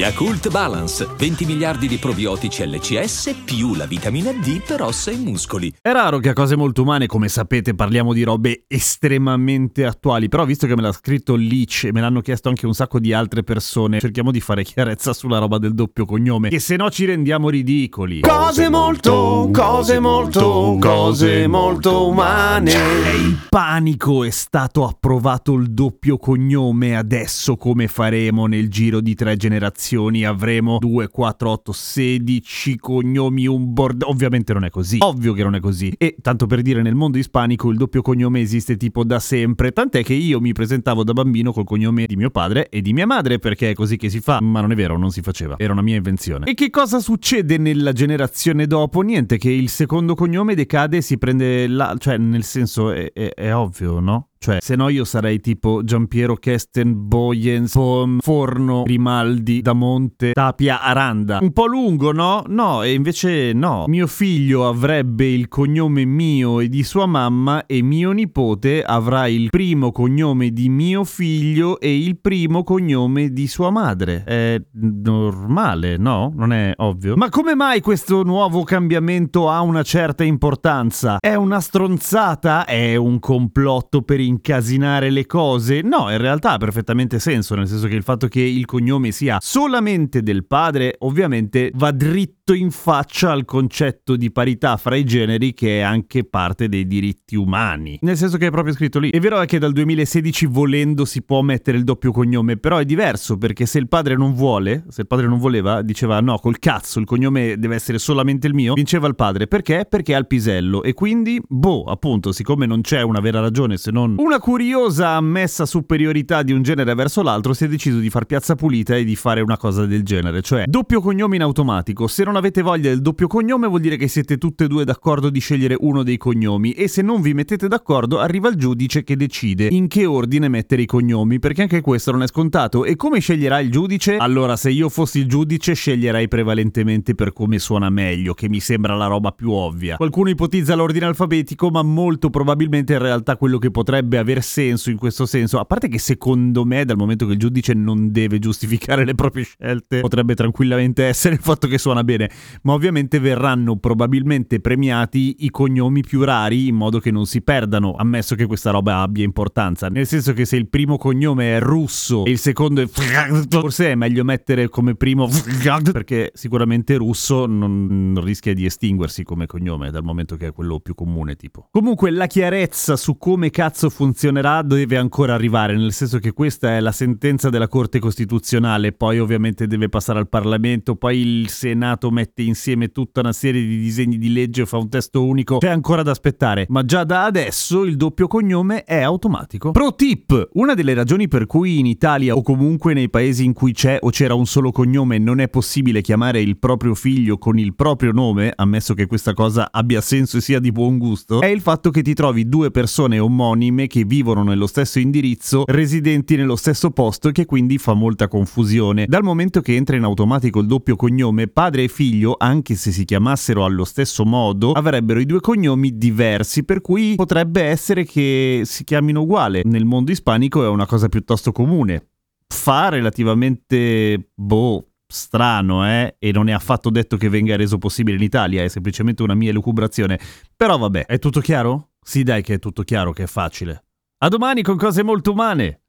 Yakult Balance, 20 miliardi di probiotici LCS più la vitamina D per ossa e muscoli. È raro che a cose molto umane, come sapete, parliamo di robe estremamente attuali, però visto che me l'ha scritto Leach e me l'hanno chiesto anche un sacco di altre persone, cerchiamo di fare chiarezza sulla roba del doppio cognome, che se no ci rendiamo ridicoli. Cose molto, cose molto, cose molto umane. È in panico, è stato approvato il doppio cognome, adesso come faremo nel giro di tre generazioni? Avremo 2, 4, 8, 16 cognomi, un bordello. Ovviamente non è così. Ovvio che non è così. E tanto per dire, nel mondo ispanico il doppio cognome esiste tipo da sempre. Tant'è che io mi presentavo da bambino col cognome di mio padre e di mia madre perché è così che si fa. Ma non è vero, non si faceva. Era una mia invenzione. E che cosa succede nella generazione dopo? Niente, che il secondo cognome decade e si prende la. cioè, nel senso, è, è, è ovvio, no? Cioè, se no io sarei tipo Giampiero Kesten, Boyens, Pom, Forno, Grimaldi, Damonte, Tapia, Aranda. Un po' lungo, no? No, e invece no. Mio figlio avrebbe il cognome mio e di sua mamma e mio nipote avrà il primo cognome di mio figlio e il primo cognome di sua madre. È normale, no? Non è ovvio. Ma come mai questo nuovo cambiamento ha una certa importanza? È una stronzata? È un complotto per incasinare le cose? No, in realtà ha perfettamente senso, nel senso che il fatto che il cognome sia solamente del padre ovviamente va dritto in faccia al concetto di parità fra i generi che è anche parte dei diritti umani. Nel senso che è proprio scritto lì. È vero che dal 2016 volendo si può mettere il doppio cognome, però è diverso perché se il padre non vuole, se il padre non voleva, diceva no, col cazzo, il cognome deve essere solamente il mio, vinceva il padre. Perché? Perché ha il pisello e quindi, boh, appunto, siccome non c'è una vera ragione se non una curiosa ammessa superiorità di un genere verso l'altro, si è deciso di far piazza pulita e di fare una cosa del genere, cioè doppio cognome in automatico. Se non avete voglia del doppio cognome vuol dire che siete tutte e due d'accordo di scegliere uno dei cognomi e se non vi mettete d'accordo arriva il giudice che decide in che ordine mettere i cognomi, perché anche questo non è scontato. E come sceglierà il giudice? Allora, se io fossi il giudice sceglierei prevalentemente per come suona meglio, che mi sembra la roba più ovvia. Qualcuno ipotizza l'ordine alfabetico, ma molto probabilmente in realtà quello che potrebbe aver senso in questo senso, a parte che secondo me dal momento che il giudice non deve giustificare le proprie scelte, potrebbe tranquillamente essere il fatto che suona bene, ma ovviamente verranno probabilmente premiati i cognomi più rari in modo che non si perdano, ammesso che questa roba abbia importanza, nel senso che se il primo cognome è russo e il secondo è forse è meglio mettere come primo perché sicuramente russo non rischia di estinguersi come cognome dal momento che è quello più comune tipo. Comunque la chiarezza su come cazzo funzionerà deve ancora arrivare, nel senso che questa è la sentenza della Corte Costituzionale, poi ovviamente deve passare al Parlamento, poi il Senato mette insieme tutta una serie di disegni di legge, fa un testo unico, c'è ancora da aspettare, ma già da adesso il doppio cognome è automatico. Pro tip! Una delle ragioni per cui in Italia o comunque nei paesi in cui c'è o c'era un solo cognome non è possibile chiamare il proprio figlio con il proprio nome, ammesso che questa cosa abbia senso e sia di buon gusto, è il fatto che ti trovi due persone omonime che vivono nello stesso indirizzo, residenti nello stesso posto e che quindi fa molta confusione. Dal momento che entra in automatico il doppio cognome, padre e figlio, anche se si chiamassero allo stesso modo, avrebbero i due cognomi diversi, per cui potrebbe essere che si chiamino uguale. Nel mondo ispanico è una cosa piuttosto comune. Fa relativamente boh, strano, eh? E non è affatto detto che venga reso possibile in Italia, è semplicemente una mia elucubrazione. Però vabbè, è tutto chiaro? Sì, dai, che è tutto chiaro, che è facile. A domani con cose molto umane!